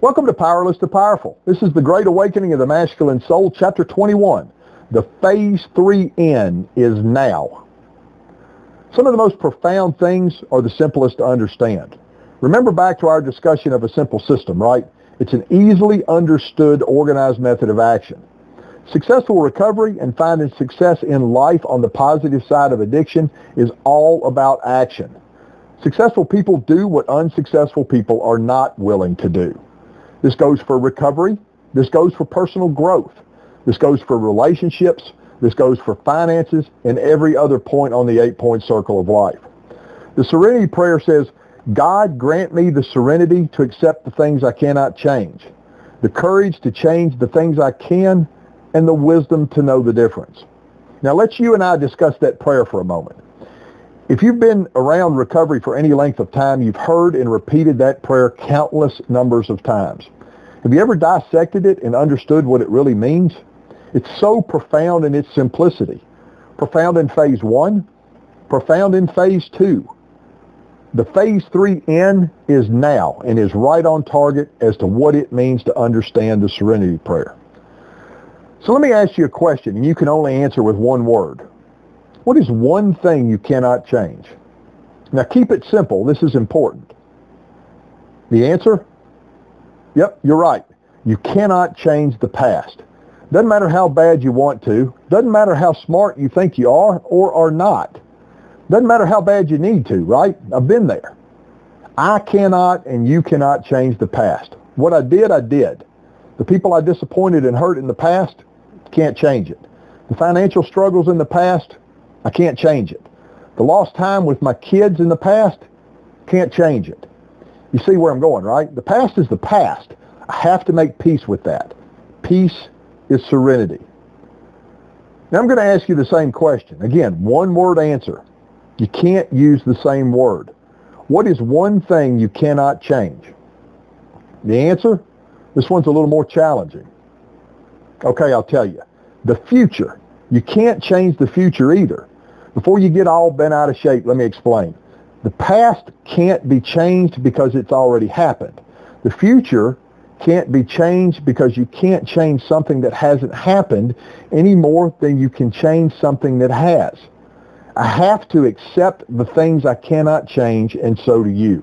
Welcome to Powerless to Powerful. This is the Great Awakening of the Masculine Soul, Chapter 21. The Phase 3N is now. Some of the most profound things are the simplest to understand. Remember back to our discussion of a simple system, right? It's an easily understood, organized method of action. Successful recovery and finding success in life on the positive side of addiction is all about action. Successful people do what unsuccessful people are not willing to do. This goes for recovery. This goes for personal growth. This goes for relationships. This goes for finances and every other point on the eight-point circle of life. The serenity prayer says, God grant me the serenity to accept the things I cannot change, the courage to change the things I can, and the wisdom to know the difference. Now let's you and I discuss that prayer for a moment. If you've been around recovery for any length of time, you've heard and repeated that prayer countless numbers of times. Have you ever dissected it and understood what it really means? It's so profound in its simplicity. Profound in phase one, profound in phase two. The phase 3N is now and is right on target as to what it means to understand the serenity prayer. So let me ask you a question, and you can only answer with one word. What is one thing you cannot change? Now keep it simple. This is important. The answer? Yep, you're right. You cannot change the past. Doesn't matter how bad you want to. Doesn't matter how smart you think you are or are not. Doesn't matter how bad you need to, right? I've been there. I cannot and you cannot change the past. What I did, I did. The people I disappointed and hurt in the past, can't change it. The financial struggles in the past, I can't change it. The lost time with my kids in the past, can't change it. You see where I'm going, right? The past is the past. I have to make peace with that. Peace is serenity. Now I'm going to ask you the same question. Again, one word answer. You can't use the same word. What is one thing you cannot change? The answer? This one's a little more challenging. Okay, I'll tell you. The future. You can't change the future either. Before you get all bent out of shape, let me explain. The past can't be changed because it's already happened. The future can't be changed because you can't change something that hasn't happened any more than you can change something that has. I have to accept the things I cannot change, and so do you.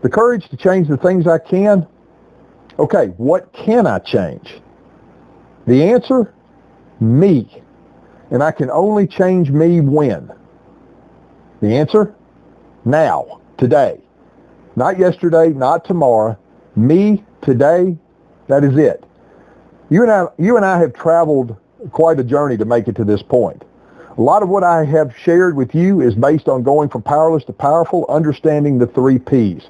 The courage to change the things I can? Okay, what can I change? The answer? Me. And I can only change me when? The answer? Now, today. Not yesterday, not tomorrow. Me, today, that is it. You and I, you and I have traveled quite a journey to make it to this point. A lot of what I have shared with you is based on going from powerless to powerful, understanding the three P's.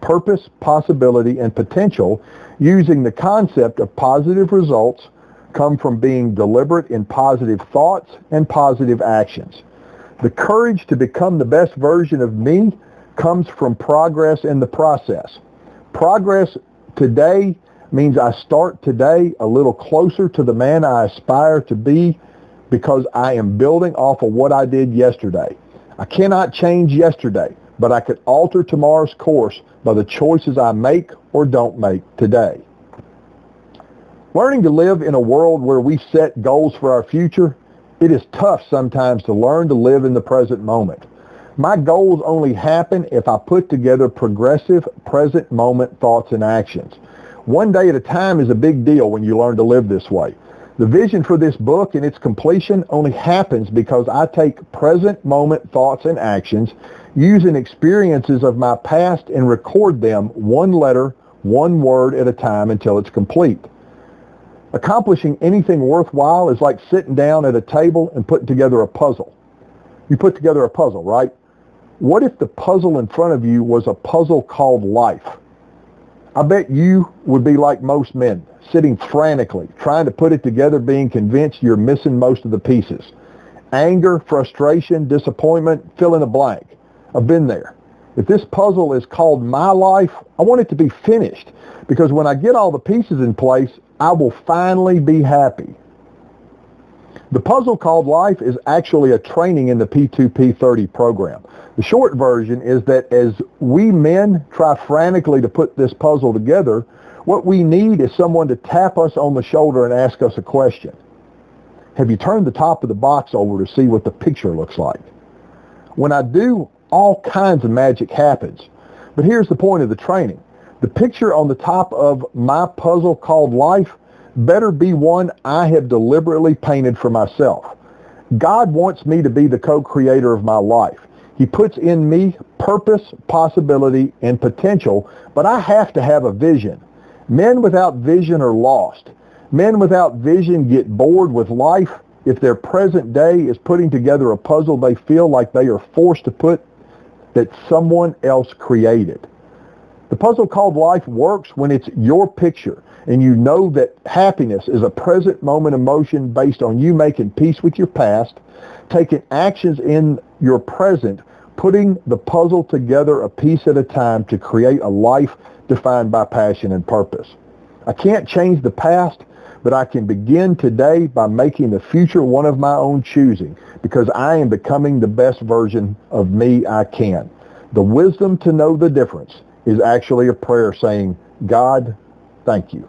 Purpose, possibility, and potential using the concept of positive results come from being deliberate in positive thoughts and positive actions. The courage to become the best version of me comes from progress in the process. Progress today means I start today a little closer to the man I aspire to be because I am building off of what I did yesterday. I cannot change yesterday, but I could alter tomorrow's course by the choices I make or don't make today. Learning to live in a world where we set goals for our future, it is tough sometimes to learn to live in the present moment. My goals only happen if I put together progressive present moment thoughts and actions. One day at a time is a big deal when you learn to live this way. The vision for this book and its completion only happens because I take present moment thoughts and actions using experiences of my past and record them one letter, one word at a time until it's complete. Accomplishing anything worthwhile is like sitting down at a table and putting together a puzzle. You put together a puzzle, right? What if the puzzle in front of you was a puzzle called life? I bet you would be like most men, sitting frantically, trying to put it together, being convinced you're missing most of the pieces. Anger, frustration, disappointment, fill in the blank. I've been there. If this puzzle is called my life, I want it to be finished because when I get all the pieces in place, I will finally be happy. The puzzle called life is actually a training in the P2P30 program. The short version is that as we men try frantically to put this puzzle together, what we need is someone to tap us on the shoulder and ask us a question. Have you turned the top of the box over to see what the picture looks like? When I do, all kinds of magic happens. But here's the point of the training. The picture on the top of my puzzle called life better be one I have deliberately painted for myself. God wants me to be the co-creator of my life. He puts in me purpose, possibility, and potential, but I have to have a vision. Men without vision are lost. Men without vision get bored with life if their present day is putting together a puzzle they feel like they are forced to put that someone else created. The puzzle called life works when it's your picture and you know that happiness is a present moment emotion based on you making peace with your past, taking actions in your present, putting the puzzle together a piece at a time to create a life defined by passion and purpose. I can't change the past, but I can begin today by making the future one of my own choosing because I am becoming the best version of me I can. The wisdom to know the difference is actually a prayer saying, God, thank you.